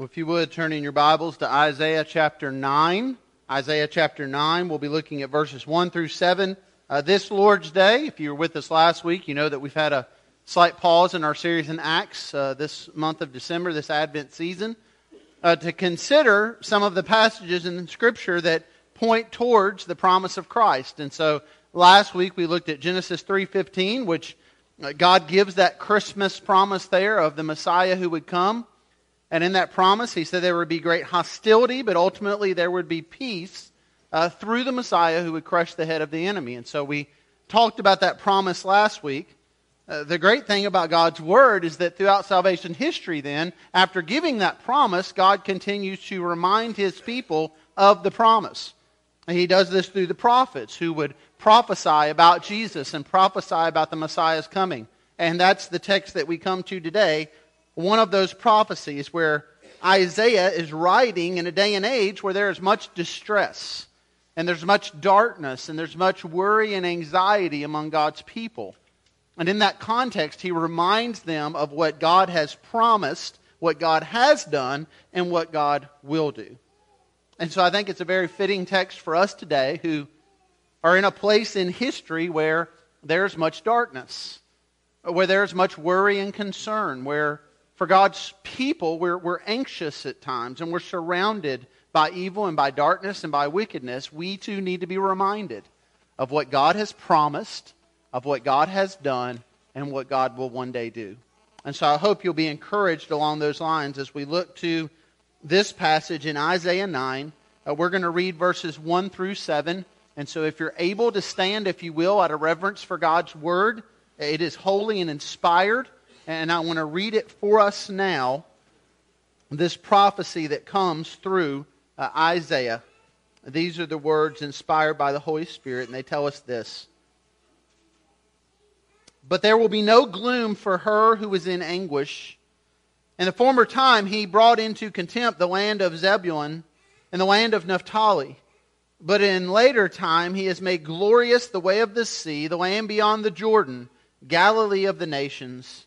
Well, if you would turn in your Bibles to Isaiah chapter 9. Isaiah chapter 9, we'll be looking at verses 1 through 7 uh, this Lord's Day. If you were with us last week, you know that we've had a slight pause in our series in Acts uh, this month of December, this Advent season, uh, to consider some of the passages in Scripture that point towards the promise of Christ. And so last week we looked at Genesis 3.15, which uh, God gives that Christmas promise there of the Messiah who would come. And in that promise, he said there would be great hostility, but ultimately there would be peace uh, through the Messiah who would crush the head of the enemy. And so we talked about that promise last week. Uh, the great thing about God's Word is that throughout salvation history, then, after giving that promise, God continues to remind His people of the promise. And He does this through the prophets who would prophesy about Jesus and prophesy about the Messiah's coming. And that's the text that we come to today one of those prophecies where Isaiah is writing in a day and age where there is much distress and there's much darkness and there's much worry and anxiety among God's people. And in that context, he reminds them of what God has promised, what God has done, and what God will do. And so I think it's a very fitting text for us today who are in a place in history where there's much darkness, where there's much worry and concern, where for God's people, we're, we're anxious at times and we're surrounded by evil and by darkness and by wickedness. We too need to be reminded of what God has promised, of what God has done, and what God will one day do. And so I hope you'll be encouraged along those lines as we look to this passage in Isaiah 9. Uh, we're going to read verses 1 through 7. And so if you're able to stand, if you will, out of reverence for God's word, it is holy and inspired and I want to read it for us now. This prophecy that comes through uh, Isaiah. These are the words inspired by the Holy Spirit, and they tell us this. But there will be no gloom for her who is in anguish. In the former time, he brought into contempt the land of Zebulun and the land of Naphtali. But in later time, he has made glorious the way of the sea, the land beyond the Jordan, Galilee of the nations.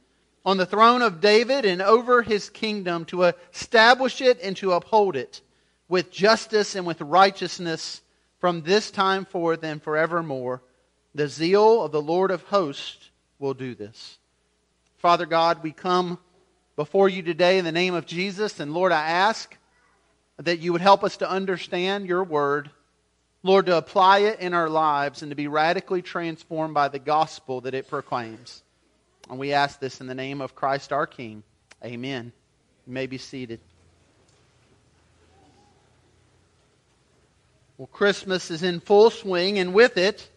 on the throne of David and over his kingdom to establish it and to uphold it with justice and with righteousness from this time forth and forevermore. The zeal of the Lord of hosts will do this. Father God, we come before you today in the name of Jesus, and Lord, I ask that you would help us to understand your word. Lord, to apply it in our lives and to be radically transformed by the gospel that it proclaims. And we ask this in the name of Christ our King. Amen. You may be seated. Well, Christmas is in full swing, and with it,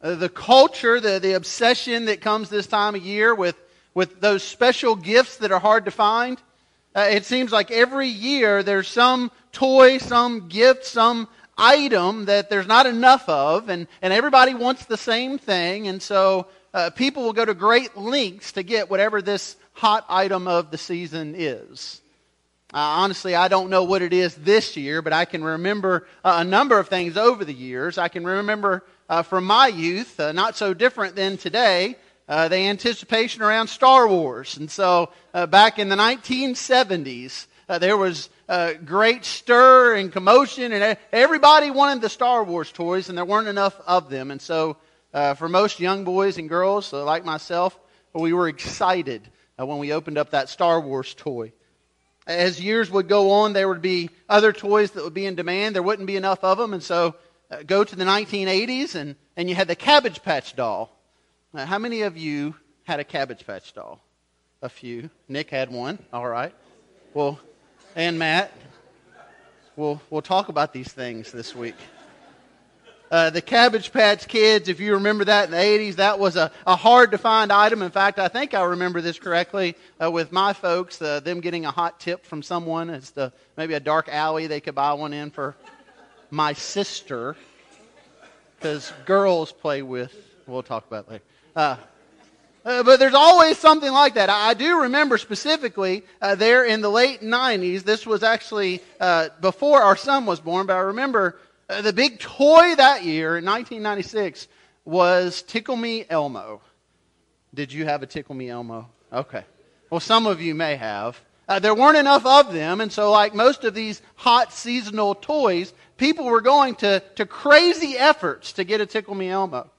uh, the culture, the, the obsession that comes this time of year with, with those special gifts that are hard to find. Uh, it seems like every year there's some toy, some gift, some item that there's not enough of, and, and everybody wants the same thing. And so uh, people will go to great lengths to get whatever this hot item of the season is. Uh, honestly, I don't know what it is this year, but I can remember uh, a number of things over the years. I can remember uh, from my youth, uh, not so different than today, uh, the anticipation around Star Wars. And so back in the 1970s, there was a great stir and commotion, and everybody wanted the Star Wars toys, and there weren't enough of them. And so uh, for most young boys and girls, uh, like myself, we were excited uh, when we opened up that Star Wars toy. As years would go on, there would be other toys that would be in demand. There wouldn't be enough of them. And so uh, go to the 1980s and, and you had the Cabbage Patch doll. Now, how many of you had a Cabbage Patch doll? A few. Nick had one. All right. Well, and Matt. We'll, we'll talk about these things this week. Uh, the Cabbage Patch Kids, if you remember that in the 80s, that was a, a hard to find item. In fact, I think I remember this correctly uh, with my folks, uh, them getting a hot tip from someone as to maybe a dark alley they could buy one in for my sister. Because girls play with, we'll talk about later. Uh, uh, but there's always something like that. I, I do remember specifically uh, there in the late 90s, this was actually uh, before our son was born, but I remember uh, the big toy that year in 1996 was Tickle Me Elmo. Did you have a Tickle Me Elmo? Okay. Well, some of you may have. Uh, there weren't enough of them, and so, like most of these hot seasonal toys, people were going to, to crazy efforts to get a Tickle Me Elmo.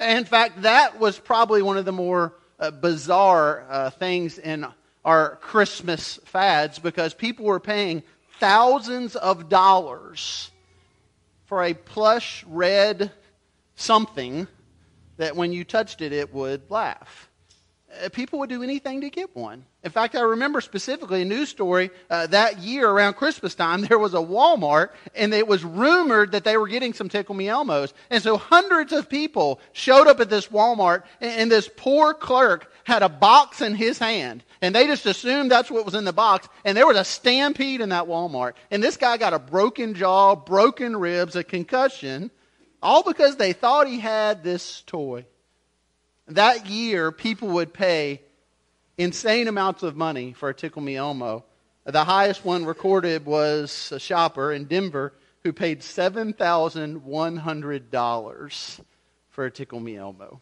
In fact, that was probably one of the more uh, bizarre uh, things in our Christmas fads because people were paying thousands of dollars for a plush red something that when you touched it, it would laugh. Uh, people would do anything to get one. In fact, I remember specifically a news story uh, that year around Christmas time. There was a Walmart, and it was rumored that they were getting some Tickle Me Elmos. And so hundreds of people showed up at this Walmart, and, and this poor clerk had a box in his hand. And they just assumed that's what was in the box. And there was a stampede in that Walmart. And this guy got a broken jaw, broken ribs, a concussion, all because they thought he had this toy. That year, people would pay insane amounts of money for a Tickle Me Elmo. The highest one recorded was a shopper in Denver who paid $7,100 for a Tickle Me Elmo.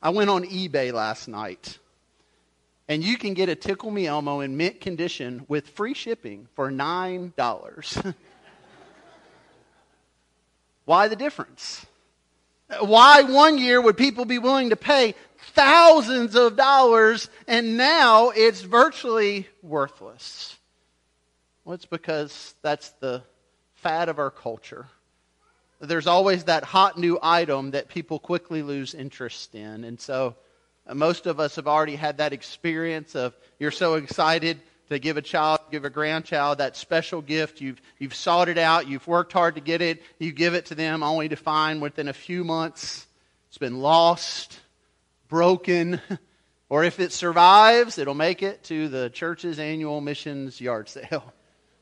I went on eBay last night, and you can get a Tickle Me Elmo in mint condition with free shipping for $9. Why the difference? Why one year would people be willing to pay thousands of dollars and now it's virtually worthless? Well, it's because that's the fad of our culture. There's always that hot new item that people quickly lose interest in. And so Uh, most of us have already had that experience of you're so excited to give a child, give a grandchild that special gift. You've, you've sought it out. You've worked hard to get it. You give it to them only to find within a few months it's been lost, broken, or if it survives, it'll make it to the church's annual missions yard sale.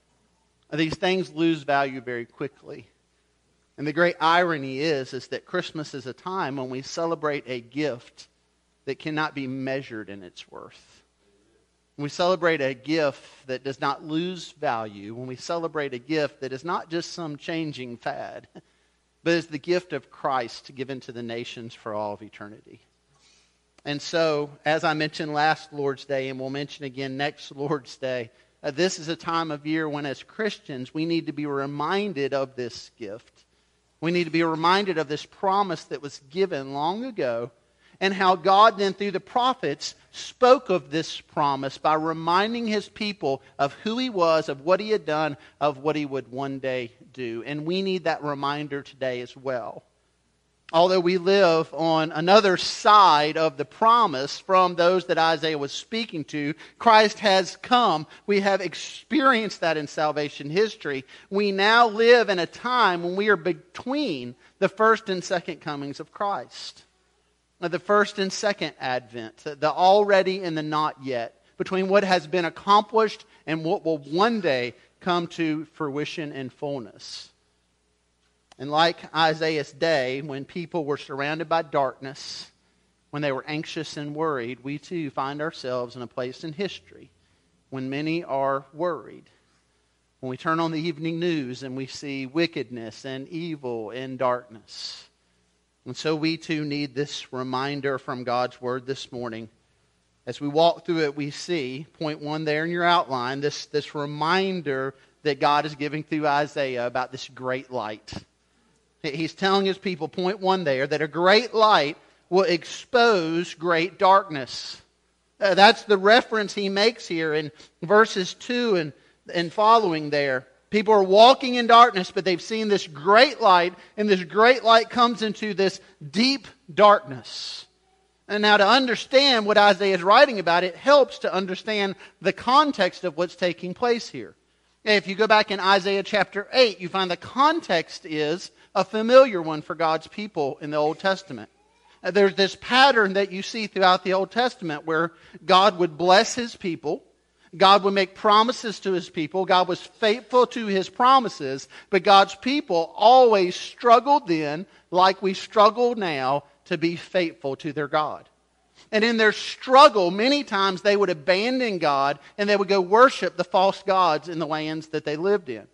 These things lose value very quickly. And the great irony is, is that Christmas is a time when we celebrate a gift that cannot be measured in its worth. When we celebrate a gift that does not lose value, when we celebrate a gift that is not just some changing fad, but is the gift of Christ given to the nations for all of eternity. And so, as I mentioned last Lord's Day, and we'll mention again next Lord's Day, uh, this is a time of year when, as Christians, we need to be reminded of this gift. We need to be reminded of this promise that was given long ago and how God then, through the prophets, spoke of this promise by reminding his people of who he was, of what he had done, of what he would one day do. And we need that reminder today as well. Although we live on another side of the promise from those that Isaiah was speaking to, Christ has come. We have experienced that in salvation history. We now live in a time when we are between the first and second comings of Christ the first and second advent, the already and the not yet, between what has been accomplished and what will one day come to fruition and fullness. And like Isaiah's day, when people were surrounded by darkness, when they were anxious and worried, we too find ourselves in a place in history when many are worried. When we turn on the evening news and we see wickedness and evil and darkness. And so we too need this reminder from God's Word this morning. As we walk through it, we see, point one there in your outline, this, this reminder that God is giving through Isaiah about this great light. He's telling his people, point one there, that a great light will expose great darkness. Uh, that's the reference he makes here in verses 2 and, and following there. People are walking in darkness, but they've seen this great light, and this great light comes into this deep darkness. And now, to understand what Isaiah is writing about, it helps to understand the context of what's taking place here. If you go back in Isaiah chapter 8, you find the context is a familiar one for God's people in the Old Testament. Uh, there's this pattern that you see throughout the Old Testament where God would bless his people. God would make promises to his people. God was faithful to his promises, but God's people always struggled then, like we struggle now, to be faithful to their God. And in their struggle, many times they would abandon God and they would go worship the false gods in the lands that they lived in.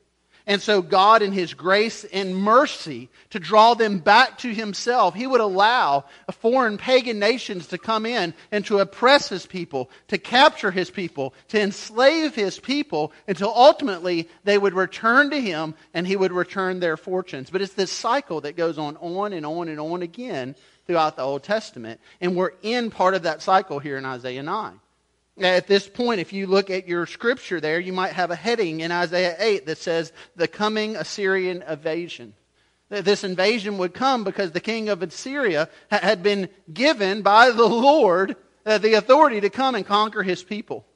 And so, God, in His grace and mercy to draw them back to Himself, He would allow foreign pagan nations to come in and to oppress His people, to capture His people, to enslave His people, until ultimately they would return to Him and He would return their fortunes. But it's this cycle that goes on, on and on and on again throughout the Old Testament. And we're in part of that cycle here in Isaiah 9. At this point, if you look at your scripture there, you might have a heading in Isaiah 8 that says, The coming Assyrian invasion. This invasion would come because the king of Assyria had been given by the Lord uh, the authority to come and conquer his people.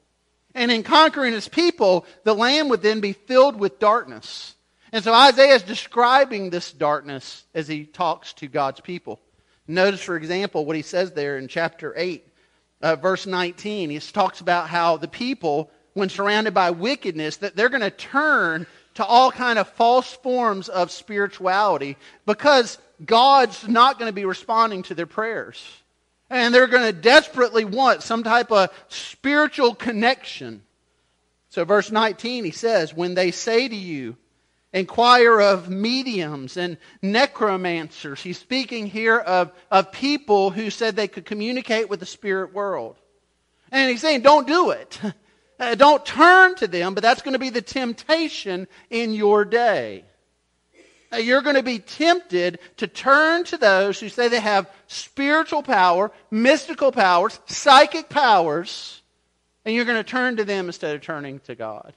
And in conquering his people, the land would then be filled with darkness. And so Isaiah is describing this darkness as he talks to God's people. Notice, for example, what he says there in chapter 8 uh, verse 19. He talks about how the people, when surrounded by wickedness, that they're going to turn to all kind of false forms of spirituality because God's not going to be responding to their prayers. And they're going to desperately want some type of spiritual connection. So, verse 19, he says, When they say to you, inquire of mediums and necromancers. He's speaking here of, of people who said they could communicate with the spirit world. And he's saying, don't do it. Uh, don't turn to them, but that's going to be the temptation in your day. Uh, you're going to be tempted to turn to those who say they have spiritual power, mystical powers, psychic powers, and you're going to turn to them instead of turning to God.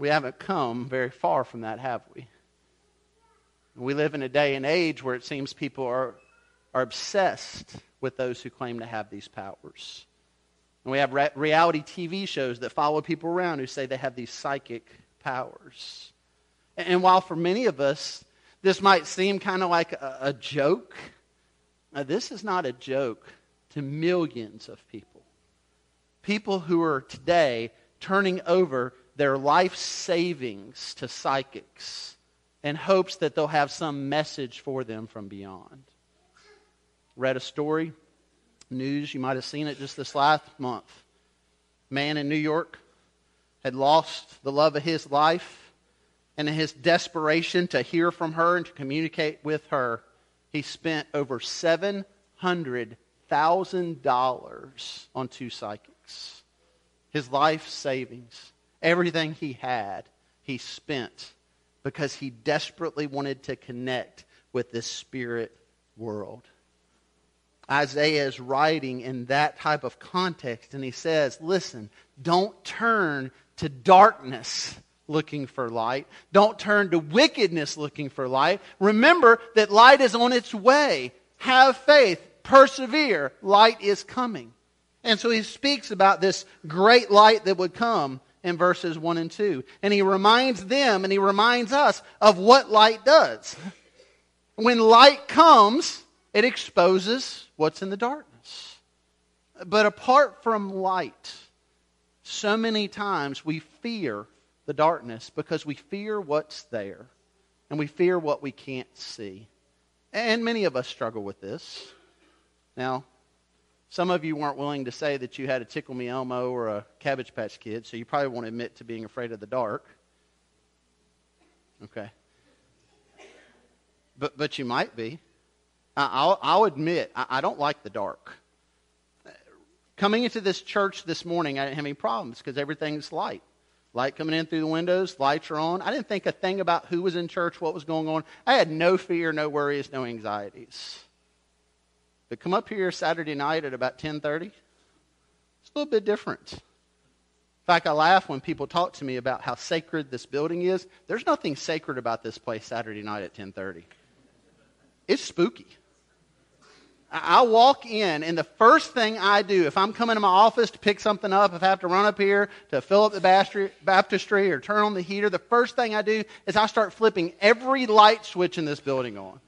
We haven't come very far from that, have we? We live in a day and age where it seems people are, are obsessed with those who claim to have these powers. And we have re- reality TV shows that follow people around who say they have these psychic powers. And, and while for many of us this might seem kind of like a, a joke, uh, this is not a joke to millions of people. People who are today turning over their life savings to psychics in hopes that they'll have some message for them from beyond. Read a story, news, you might have seen it just this last month. Man in New York had lost the love of his life, and in his desperation to hear from her and to communicate with her, he spent over $700,000 on two psychics. His life savings. Everything he had, he spent because he desperately wanted to connect with this spirit world. Isaiah is writing in that type of context, and he says, Listen, don't turn to darkness looking for light. Don't turn to wickedness looking for light. Remember that light is on its way. Have faith. Persevere. Light is coming. And so he speaks about this great light that would come in verses 1 and 2. And he reminds them and he reminds us of what light does. When light comes, it exposes what's in the darkness. But apart from light, so many times we fear the darkness because we fear what's there and we fear what we can't see. And many of us struggle with this. Now, some of you weren't willing to say that you had a Tickle Me Elmo or a Cabbage Patch Kid, so you probably won't admit to being afraid of the dark. Okay. But, but you might be. I'll, I'll admit, I, I don't like the dark. Coming into this church this morning, I didn't have any problems because everything's light. Light coming in through the windows, lights are on. I didn't think a thing about who was in church, what was going on. I had no fear, no worries, no anxieties. But come up here Saturday night at about 10:30. It's a little bit different. In fact, I laugh when people talk to me about how sacred this building is. There's nothing sacred about this place Saturday night at 10:30. It's spooky. I walk in, and the first thing I do, if I'm coming to my office to pick something up, if I have to run up here to fill up the baptistry or turn on the heater, the first thing I do is I start flipping every light switch in this building on.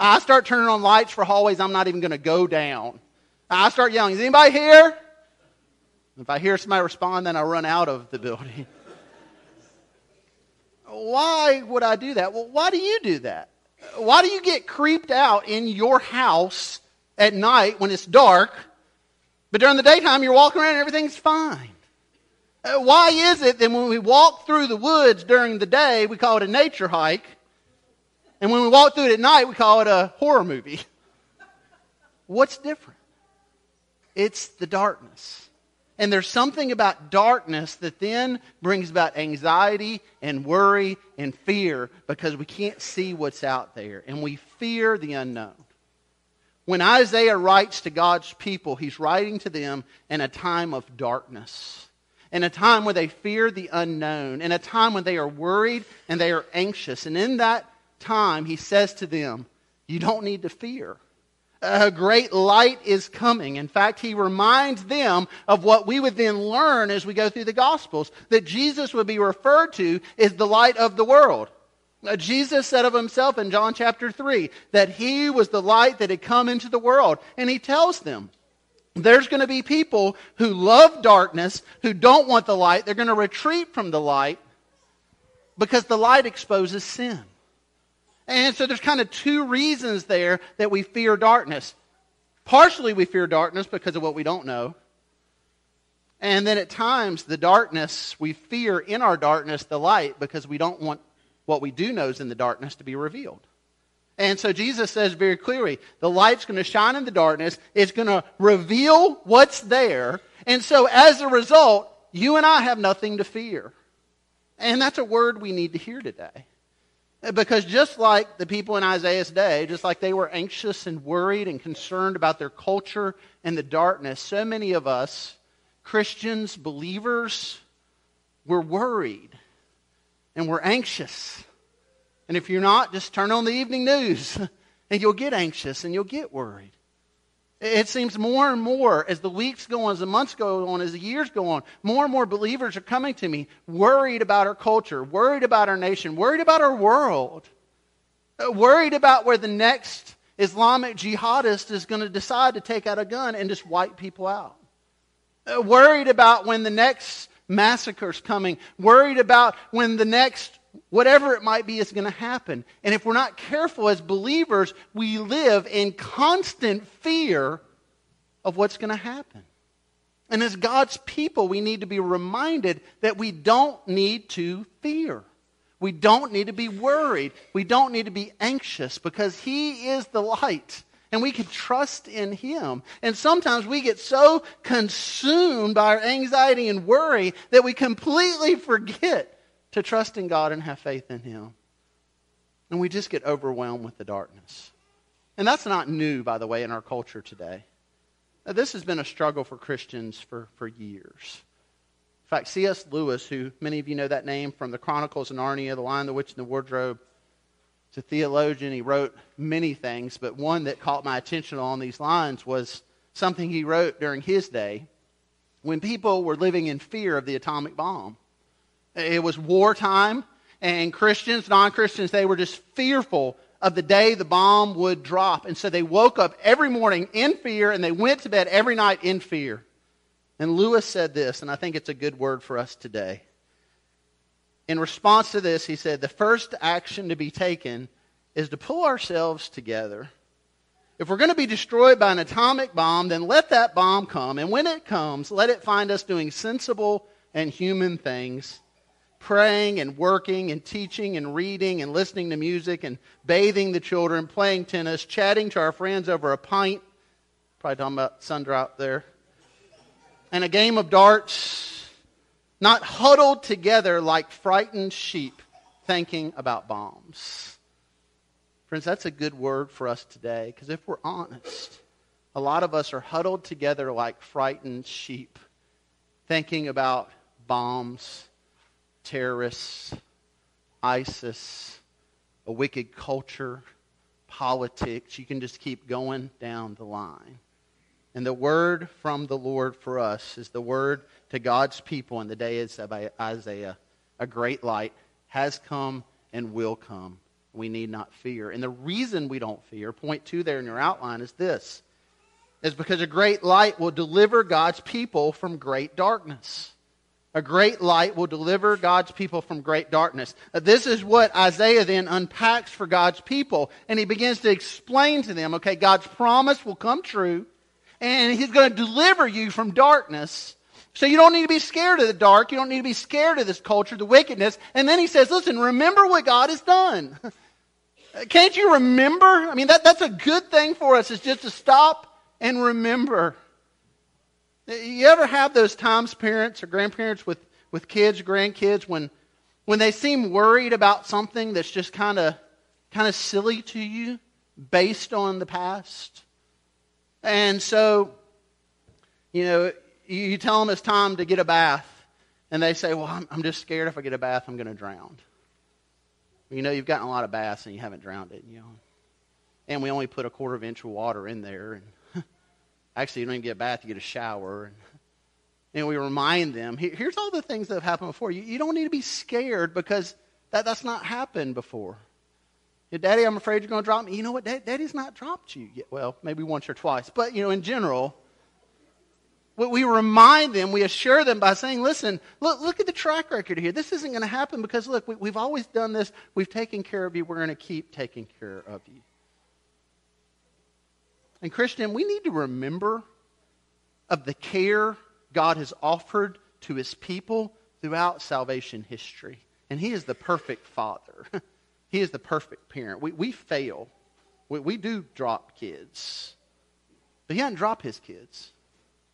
I start turning on lights for hallways I'm not even going to go down. I start yelling, Is anybody here? If I hear somebody respond, then I run out of the building. why would I do that? Well, why do you do that? Why do you get creeped out in your house at night when it's dark, but during the daytime you're walking around and everything's fine? Uh, why is it that when we walk through the woods during the day, we call it a nature hike, and when we walk through it at night, we call it a horror movie. What's different? It's the darkness. And there's something about darkness that then brings about anxiety and worry and fear because we can't see what's out there and we fear the unknown. When Isaiah writes to God's people, he's writing to them in a time of darkness, in a time where they fear the unknown, in a time when they are worried and they are anxious. And in that time, he says to them, You don't need to fear. A great light is coming. In fact, he reminds them of what we would then learn as we go through the Gospels that Jesus would be referred to as the light of the world. Uh, Jesus said of himself in John chapter 3 that he was the light that had come into the world. And he tells them, there's going to be people who love darkness, who don't want the light. They're going to retreat from the light because the light exposes sin. And so there's kind of two reasons there that we fear darkness. Partially, we fear darkness because of what we don't know. And then at times, the darkness, we fear in our darkness the light because we don't want what we do know is in the darkness to be revealed. And so Jesus says very clearly the light's going to shine in the darkness, it's going to reveal what's there. And so as a result, you and I have nothing to fear. And that's a word we need to hear today. Because just like the people in Isaiah's day, just like they were anxious and worried and concerned about their culture and the darkness, so many of us, Christians, believers, we're worried and we're anxious. And if you're not, just turn on the evening news and you'll get anxious and you'll get worried. It seems more and more as the weeks go on, as the months go on, as the years go on, more and more believers are coming to me worried about our culture, worried about our nation, worried about our world, uh, worried about where the next Islamic jihadist is going to decide to take out a gun and just wipe people out. Uh, worried about when the next massacre is coming, worried about when the next whatever it might be is going to happen. And if we're not careful as believers, we live in constant fear of what's going to happen. And as God's people, we need to be reminded that we don't need to fear. We don't need to be worried. We don't need to be anxious because He is the light and we can trust in Him. And sometimes we get so consumed by our anxiety and worry that we completely forget to trust in God and have faith in Him. And we just get overwhelmed with the darkness. And that's not new, by the way, in our culture today. Now, this has been a struggle for Christians for, for years. In fact, C.S. Lewis, who many of you know that name from the Chronicles of Narnia, The Lion, the Witch, and the Wardrobe, is a theologian. He wrote many things, but one that caught my attention on these lines was something he wrote during his day when people were living in fear of the atomic bomb. It was wartime, and Christians, non Christians, they were just fearful of the day the bomb would drop. And so they woke up every morning in fear, and they went to bed every night in fear. And Lewis said this, and I think it's a good word for us today. In response to this, he said, The first action to be taken is to pull ourselves together. If we're going to be destroyed by an atomic bomb, then let that bomb come. And when it comes, let it find us doing sensible and human things praying and working and teaching and reading and listening to music and bathing the children, playing tennis, chatting to our friends over a pint. Probably talking about sundrop there. And a game of darts, not huddled together like frightened sheep thinking about bombs. Friends, that's a good word for us today because if we're honest, a lot of us are huddled together like frightened sheep, thinking about bombs, terrorists, ISIS, a wicked culture, politics. You can just keep going down the line. And the word from the Lord for us is the word to God's people in the days of Isaiah. A great light has come and will come. We need not fear. And the reason we don't fear, point two there in your outline, is this is because a great light will deliver God's people from great darkness. A great light will deliver God's people from great darkness. Uh, this is what Isaiah then unpacks for God's people. And he begins to explain to them okay, God's promise will come true, and he's going to deliver you from darkness. So you don't need to be scared of the dark. You don't need to be scared of this culture, the wickedness. And then he says, listen, remember what God has done. Uh, can't you remember? I mean, that, that's a good thing for us, is just to stop and remember. You ever have those times, parents or grandparents with, with kids, grandkids, when, when they seem worried about something that's just kind of kind of silly to you based on the past? And so, you know, you tell them it's time to get a bath, and they say, Well, I'm, I'm just scared if I get a bath, I'm going to drown. You know, you've gotten a lot of baths and you haven't drowned it, you know. And we only put a quarter of an inch of water in there. And actually, you don't even get a bath, you get a shower. And, we remind them here's all the things that have happened before. You, don't need to be scared because that, that's not happened before. Daddy, I'm afraid you're going to drop me. You know what? Daddy's not dropped you yet. Well, maybe once or twice. But, you know, in general, we remind them, we assure them by saying, listen, look, look at the track record here. This isn't going to happen because, look, we, we've always done this. We've taken care of you. We're going to keep taking care of you. And, Christian, we need to remember of the care God has offered to his people throughout salvation history. And he is the perfect father, he is the perfect parent. We, we fail, we, we do drop kids, but he doesn't drop his kids.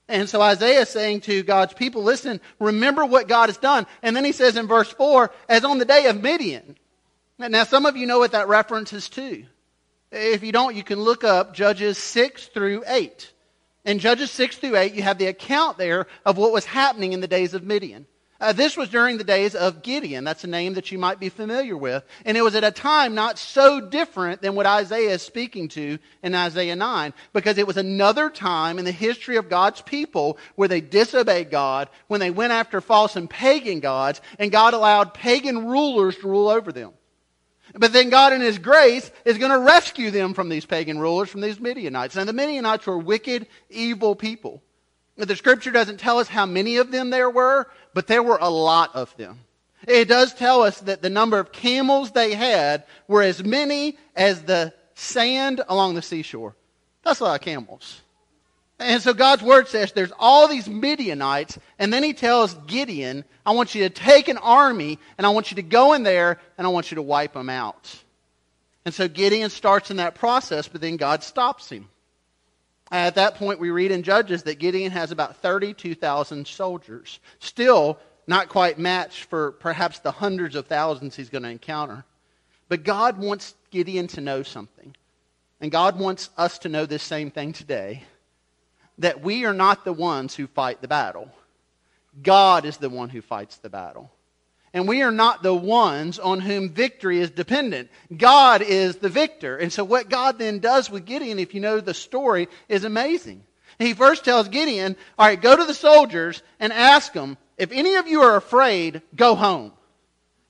And so Isaiah is saying to God's people, listen, remember what God has done. And then he says in verse 4, as on the day of Midian. Now, some of you know what that reference is to. If you don't, you can look up Judges 6 through 8. In Judges 6 through 8, you have the account there of what was happening in the days of Midian. Uh, this was during the days of Gideon. That's a name that you might be familiar with. And it was at a time not so different than what Isaiah is speaking to in Isaiah 9, because it was another time in the history of God's people where they disobeyed God, when they went after false and pagan gods, and God allowed pagan rulers to rule over them. But then God, in His grace, is going to rescue them from these pagan rulers, from these Midianites. Now, the Midianites were wicked, evil people. The scripture doesn't tell us how many of them there were, but there were a lot of them. It does tell us that the number of camels they had were as many as the sand along the seashore. That's a lot of camels. And so God's word says there's all these Midianites, and then he tells Gideon, I want you to take an army, and I want you to go in there, and I want you to wipe them out. And so Gideon starts in that process, but then God stops him. At that point, we read in Judges that Gideon has about 32,000 soldiers. Still not quite matched for perhaps the hundreds of thousands he's going to encounter. But God wants Gideon to know something. And God wants us to know this same thing today that we are not the ones who fight the battle. God is the one who fights the battle and we are not the ones on whom victory is dependent. God is the victor. And so, what God then does with Gideon, if you know the story, is amazing. He first tells Gideon, All right, go to the soldiers and ask them, if any of you are afraid, go home.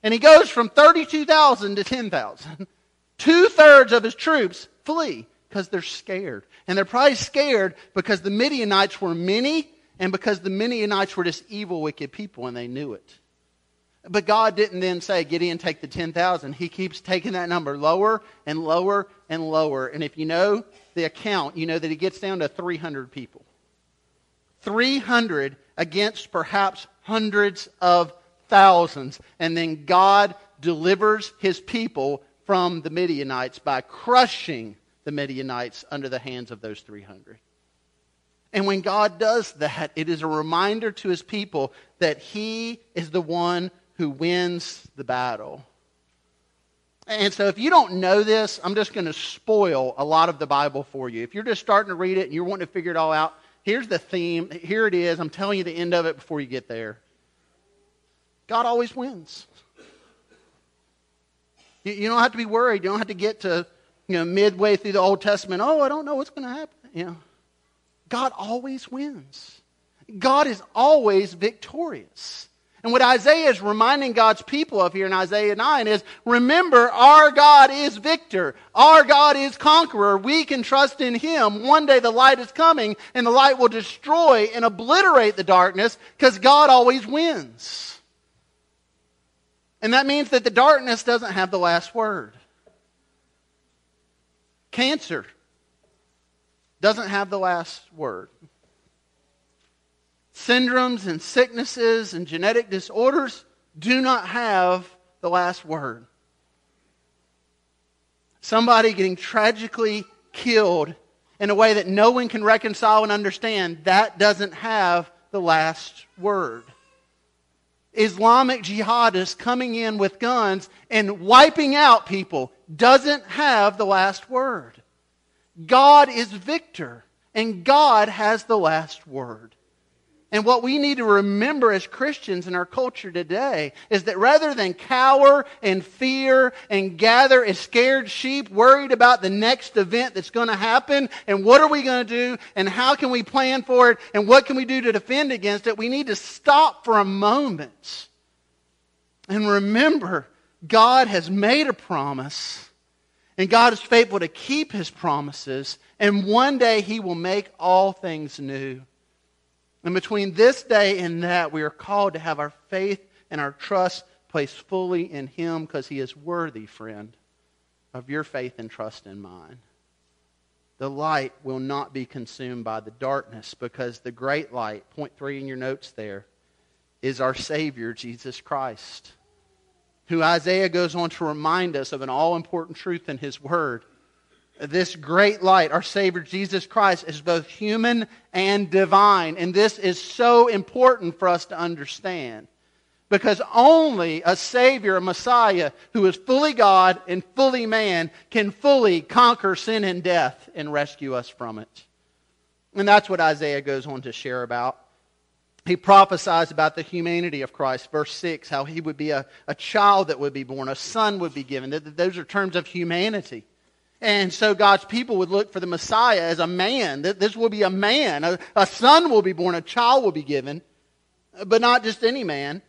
And he goes from 32,000 to 10,000. Two thirds of his troops flee because they're scared. And they're probably scared because the Midianites were many and because the Midianites were just evil, wicked people and they knew it. But God didn't then say, Gideon, take the 10,000. He keeps taking that number lower and lower and lower. And if you know the account, you know that he gets down to 300 people. 300 against perhaps hundreds of thousands. And then God delivers his people from the Midianites by crushing the Midianites under the hands of those 300. And when God does that, it is a reminder to his people that he is the one who wins the battle. And so if you don't know this, I'm just going to spoil a lot of the Bible for you. If you're just starting to read it and you're wanting to figure it all out, here's the theme. Here it is. I'm telling you the end of it before you get there. God always wins. You, you don't have to be worried. You don't have to get to you know, midway through the Old Testament. Oh, I don't know what's going to happen. You know, God always wins. God is always victorious. And what Isaiah is reminding God's people of here in Isaiah 9 is remember, our God is victor. Our God is conqueror. We can trust in him. One day the light is coming and the light will destroy and obliterate the darkness because God always wins. And that means that the darkness doesn't have the last word. Cancer doesn't have the last word. Syndromes and sicknesses and genetic disorders do not have the last word. Somebody getting tragically killed in a way that no one can reconcile and understand, that doesn't have the last word. Islamic jihadists coming in with guns and wiping out people doesn't have the last word. God is victor, and God has the last word. And what we need to remember as Christians in our culture today is that rather than cower and fear and gather as scared sheep, worried about the next event that's going to happen and what are we going to do and how can we plan for it and what can we do to defend against it, we need to stop for a moment and remember God has made a promise and God is faithful to keep his promises and one day he will make all things new. And between this day and that, we are called to have our faith and our trust placed fully in Him because He is worthy, friend, of your faith and trust in mine. The light will not be consumed by the darkness because the great light, point three in your notes there, is our Savior, Jesus Christ, who Isaiah goes on to remind us of an all important truth in His Word this great light, our Savior Jesus Christ, is both human and divine. And this is so important for us to understand. Because only a Savior, a Messiah, who is fully God and fully man, can fully conquer sin and death and rescue us from it. And that's what Isaiah goes on to share about. He prophesies about the humanity of Christ. Verse 6, how he would be a, a child that would be born, a son would be given. Those are terms of humanity. And so God's people would look for the Messiah as a man. This will be a man. A, a, son will be born. A child will be given. But not just any man.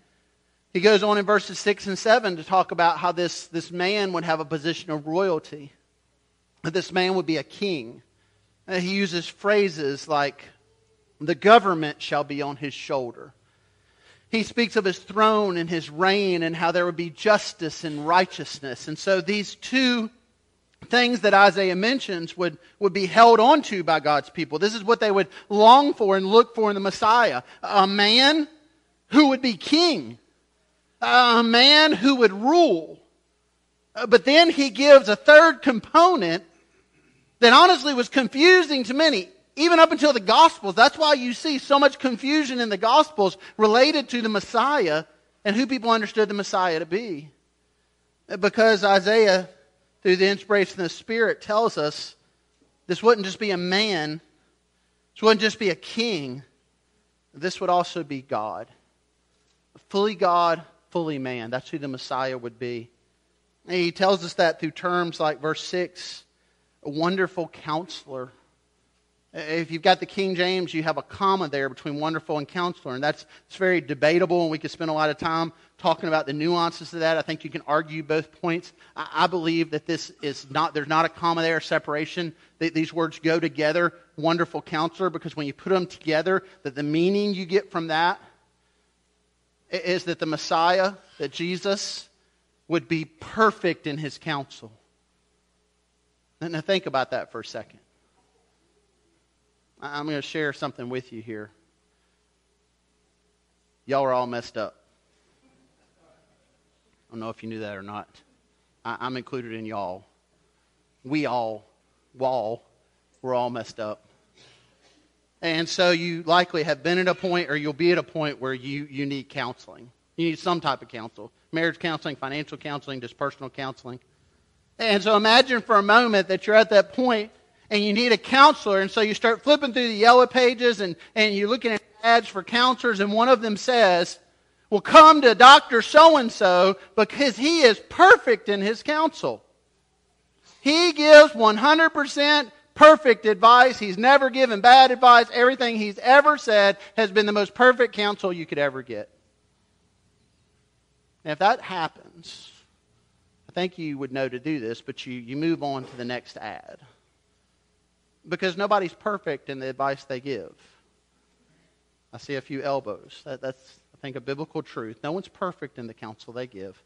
He goes on in verses 6 and 7 to talk about how this, this man would have a position of royalty. That this man would be a king. And he uses phrases like, the government shall be on his shoulder. He speaks of his throne and his reign and how there would be justice and righteousness. And so these two things that Isaiah mentions would, would be held onto by God's people. This is what they would long for and look for in the Messiah. A man who would be king. A man who would rule. But then he gives a third component that honestly was confusing to many, even up until the Gospels. That's why you see so much confusion in the Gospels related to the Messiah and who people understood the Messiah to be. Because Isaiah through the inspiration of the Spirit, tells us this wouldn't just be a man, this wouldn't just be a king, this would also be God. Fully God, fully man. That's who the Messiah would be. And he tells us that through terms like verse 6 a wonderful counselor. If you've got the King James, you have a comma there between wonderful and counselor, and that's it's very debatable, and we could spend a lot of time talking about the nuances of that. I think you can argue both points. I, I believe that this is not, there's not a comma there, separation. these words go together, wonderful counselor, because when you put them together, that the meaning you get from that is that the Messiah, that Jesus, would be perfect in his counsel. Now think about that for a second. I'm going to share something with you here. Y'all are all messed up. I don't know if you knew that or not. I, am included in y'all. We all, wall, we're all messed up. And so you likely have been at a point or you'll be at a point where you, you need counseling. You need some type of counsel marriage counseling, financial counseling, just personal counseling. And so imagine for a moment that you're at that point and you need a counselor. And so you start flipping through the yellow pages and, and you're looking at ads for counselors. And one of them says, well, come to Dr. So-and-so because he is perfect in his counsel. He gives 100% perfect advice. He's never given bad advice. Everything he's ever said has been the most perfect counsel you could ever get. And if that happens, I think you would know to do this, but you, you move on to the next ad. Because nobody's perfect in the advice they give. I see a few elbows. That, that's, I think, a biblical truth. No one's perfect in the counsel they give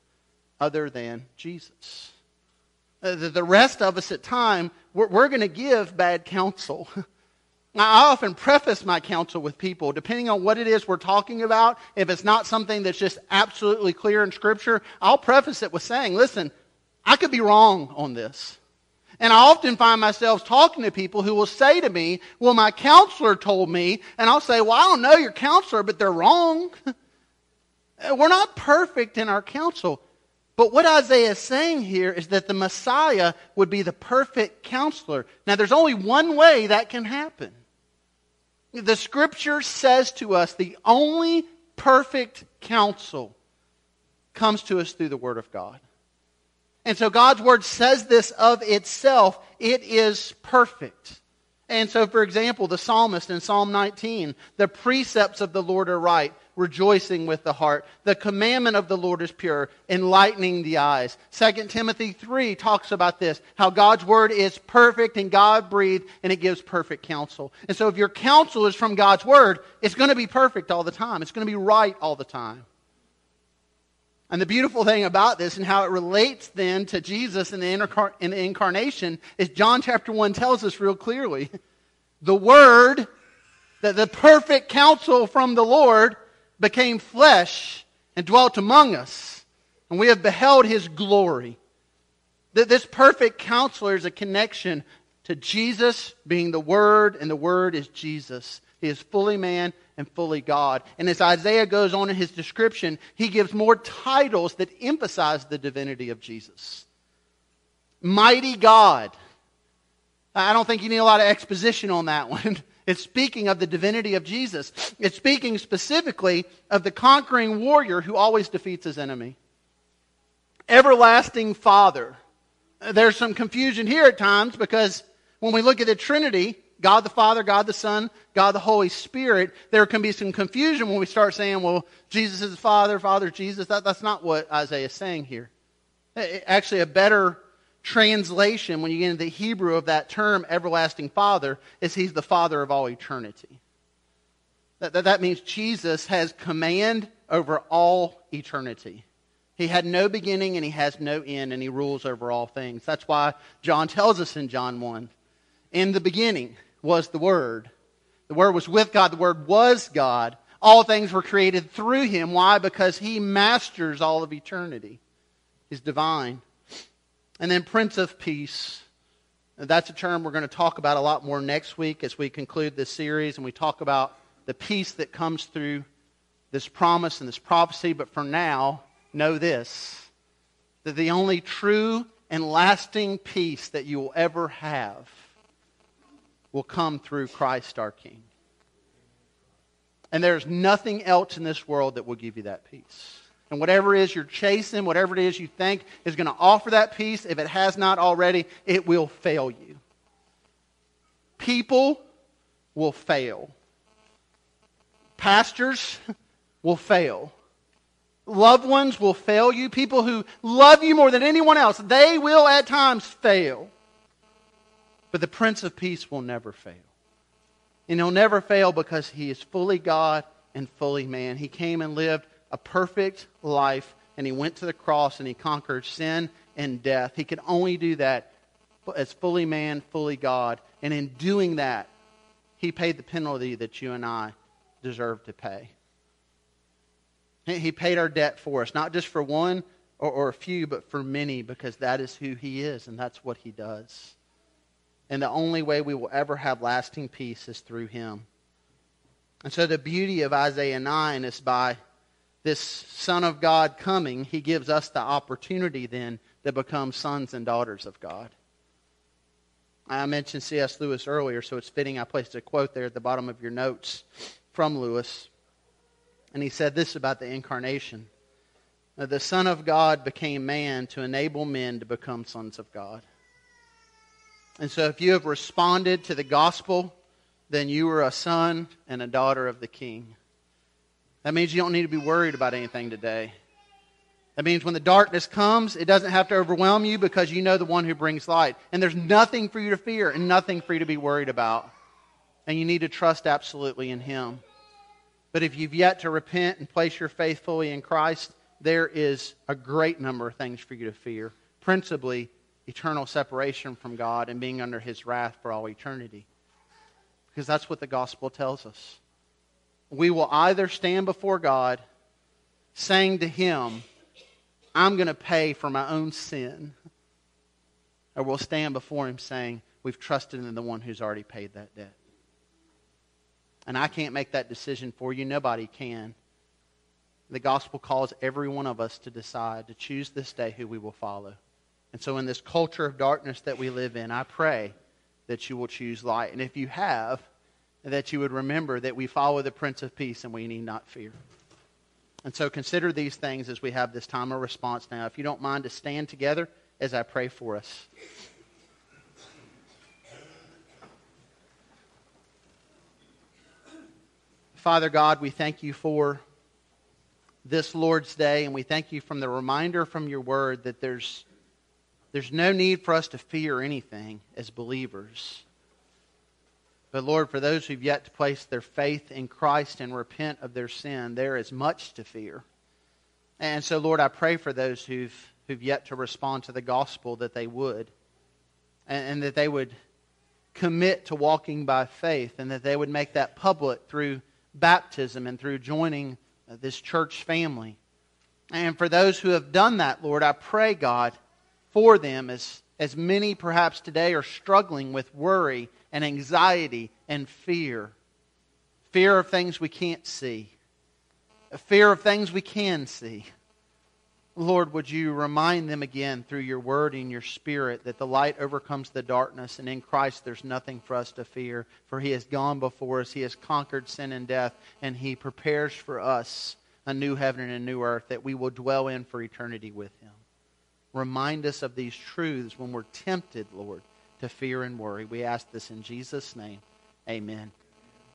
other than Jesus. Uh, the, the rest of us at time, we're, we're going to give bad counsel. I often preface my counsel with people, depending on what it is we're talking about. If it's not something that's just absolutely clear in Scripture, I'll preface it with saying, listen, I could be wrong on this. And I often find myself talking to people who will say to me, well, my counselor told me, and I'll say, well, I don't know your counselor, but they're wrong. we're not perfect in our counsel. But what Isaiah is saying here is that the Messiah would be the perfect counselor. Now, there's only one way that can happen. The scripture says to us the only perfect counsel comes to us through the Word of God. And so God's Word says this of itself it is perfect. And so, for example, the psalmist in Psalm 19, the precepts of the Lord are right, rejoicing with the heart. The commandment of the Lord is pure, enlightening the eyes. 2 Timothy 3 talks about this, how God's word is perfect and God breathed and it gives perfect counsel. And so if your counsel is from God's word, it's going to be perfect all the time. It's going to be right all the time. And the beautiful thing about this and how it relates then to Jesus in the, incar- in the incarnation is John chapter 1 tells us real clearly. The Word, that the perfect counsel from the Lord, became flesh and dwelt among us, and we have beheld his glory. That this perfect counselor is a connection to Jesus being the Word, and the Word is Jesus. He is fully man and fully God. And as Isaiah goes on in his description, he gives more titles that emphasize the divinity of Jesus. Mighty God. I don't think you need a lot of exposition on that one. It's speaking of the divinity of Jesus. It's speaking specifically of the conquering warrior who always defeats his enemy. Everlasting Father. There's some confusion here at times because when we look at the Trinity, God the Father, God the Son, God the Holy Spirit, there can be some confusion when we start saying, well, Jesus is the Father, Father Jesus. That, that's not what Isaiah is saying here. Eh, eh, actually, a better translation, when you get into the Hebrew of that term, everlasting Father, is He's the Father of all eternity. That, that, that means Jesus has command over all eternity. He had no beginning and He has no end, and He rules over all things. That's why John tells us in John 1 In the beginning was the Word. The Word was with God, the Word was God. All things were created through Him. Why? Because He masters all of eternity. He's divine. And then Prince of Peace. That's a term we're going to talk about a lot more next week as we conclude this series and we talk about the peace that comes through this promise and this prophecy. But for now, know this that the only true and lasting peace that you will ever have will come through Christ our King. And there's nothing else in this world that will give you that peace. And whatever it is you're chasing, whatever it is you think is going to offer that peace, if it has not already, it will fail you. People will fail. Pastors will fail. Loved ones will fail you. People who love you more than anyone else, they will at times fail. But the Prince of Peace will never fail. And he'll never fail because he is fully God and fully man. He came and lived a perfect life, and he went to the cross and he conquered sin and death. He could only do that as fully man, fully God. And in doing that, he paid the penalty that you and I deserve to pay. He paid our debt for us, not just for one or, or a few, but for many, because that is who he is and that's what he does. And the only way we will ever have lasting peace is through him. And so the beauty of Isaiah 9 is by this Son of God coming, he gives us the opportunity then to become sons and daughters of God. I mentioned C.S. Lewis earlier, so it's fitting I placed a quote there at the bottom of your notes from Lewis. And he said this about the incarnation The Son of God became man to enable men to become sons of God. And so if you have responded to the gospel, then you are a son and a daughter of the King. That means you don't need to be worried about anything today. That means when the darkness comes, it doesn't have to overwhelm you because you know the one who brings light. And there's nothing for you to fear and nothing for you to be worried about. And you need to trust absolutely in Him. But if you've yet to repent and place your faith fully in Christ, there is a great number of things for you to fear, principally eternal separation from God and being under His wrath for all eternity. Because that's what the gospel tells us. We will either stand before God saying to Him, I'm going to pay for my own sin. Or we'll stand before him saying, We've trusted in the one who's already paid that debt. And I can't make that decision for you. Nobody can. The gospel calls every one of us to decide, to choose this day who we will follow. And so, in this culture of darkness that we live in, I pray that you will choose light. And if you have, that you would remember that we follow the Prince of Peace and we need not fear. And so consider these things as we have this time of response now. If you don't mind to stand together as I pray for us. Father God, we thank you for this Lord's Day, and we thank you from the reminder from your word that there's, there's no need for us to fear anything as believers. But Lord, for those who've yet to place their faith in Christ and repent of their sin, there is much to fear. And so, Lord, I pray for those who've, who've yet to respond to the gospel that they would, and, and that they would commit to walking by faith, and that they would make that public through baptism and through joining uh, this church family. And for those who have done that, Lord, I pray, God, for them as, as many perhaps today are struggling with worry and anxiety and fear. Fear of things we can't see, fear of things we can see. Lord, would you remind them again through your word and your spirit that the light overcomes the darkness, and in Christ there's nothing for us to fear, for he has gone before us, he has conquered sin and death, and he prepares for us a new heaven and a new earth that we will dwell in for eternity with him. Remind us of these truths when we're tempted, Lord, to fear and worry. We ask this in Jesus' name. Amen.